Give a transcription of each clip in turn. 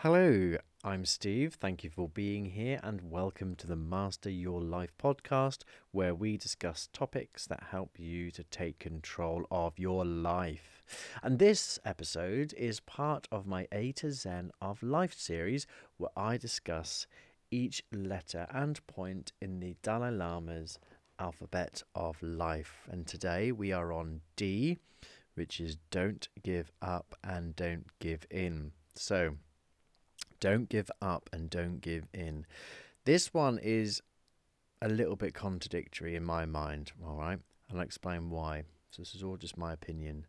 Hello, I'm Steve. Thank you for being here and welcome to the Master Your Life podcast, where we discuss topics that help you to take control of your life. And this episode is part of my A to Zen of Life series, where I discuss each letter and point in the Dalai Lama's alphabet of life. And today we are on D, which is don't give up and don't give in. So, don't give up and don't give in. This one is a little bit contradictory in my mind, all right? I'll explain why. So, this is all just my opinion.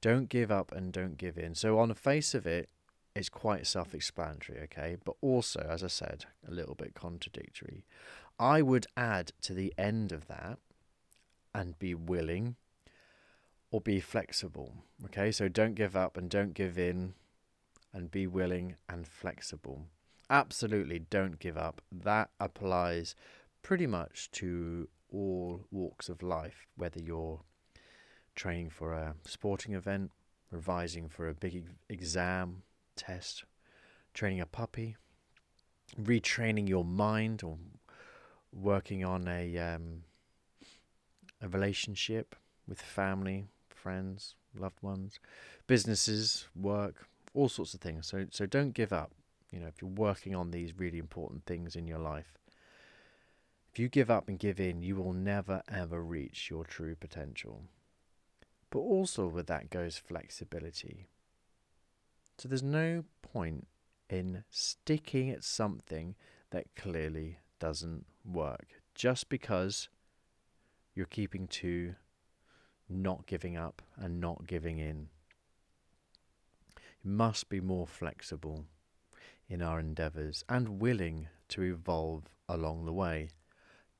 Don't give up and don't give in. So, on the face of it, it's quite self explanatory, okay? But also, as I said, a little bit contradictory. I would add to the end of that and be willing or be flexible, okay? So don't give up and don't give in and be willing and flexible. Absolutely don't give up. That applies pretty much to all walks of life, whether you're training for a sporting event, revising for a big exam, test, training a puppy, retraining your mind, or working on a um, a relationship with family, friends, loved ones, businesses, work, all sorts of things. So so don't give up. You know, if you're working on these really important things in your life, if you give up and give in, you will never ever reach your true potential. But also with that goes flexibility. So there's no point in sticking at something that clearly doesn't work just because you're keeping to not giving up and not giving in. Must be more flexible in our endeavours and willing to evolve along the way.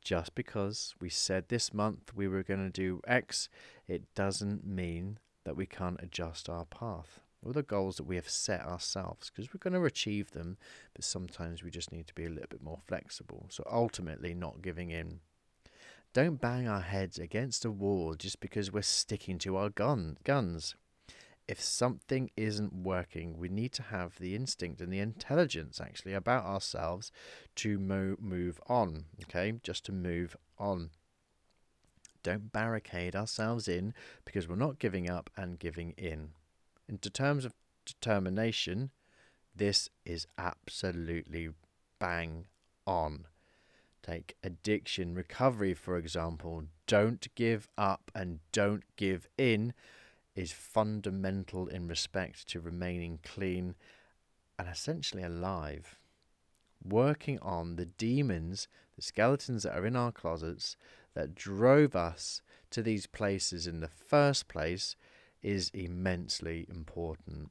Just because we said this month we were going to do X, it doesn't mean that we can't adjust our path or the goals that we have set ourselves because we're going to achieve them, but sometimes we just need to be a little bit more flexible. So ultimately, not giving in. Don't bang our heads against a wall just because we're sticking to our gun, guns. If something isn't working, we need to have the instinct and the intelligence actually about ourselves to mo- move on, okay? Just to move on. Don't barricade ourselves in because we're not giving up and giving in. Into terms of determination, this is absolutely bang on. Take addiction recovery, for example. Don't give up and don't give in is fundamental in respect to remaining clean and essentially alive. Working on the demons, the skeletons that are in our closets that drove us to these places in the first place is immensely important.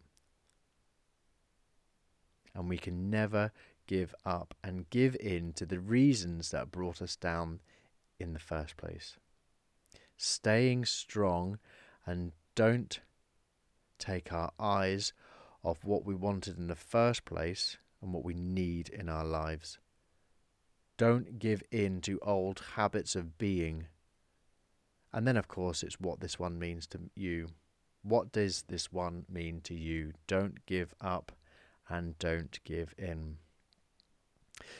And we can never give up and give in to the reasons that brought us down in the first place. Staying strong and don't take our eyes off what we wanted in the first place and what we need in our lives. Don't give in to old habits of being. And then, of course, it's what this one means to you. What does this one mean to you? Don't give up and don't give in.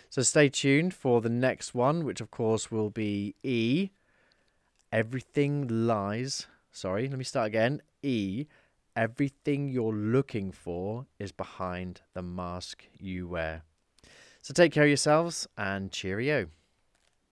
So stay tuned for the next one, which of course will be E. Everything lies. Sorry, let me start again. E. Everything you're looking for is behind the mask you wear. So take care of yourselves and cheerio.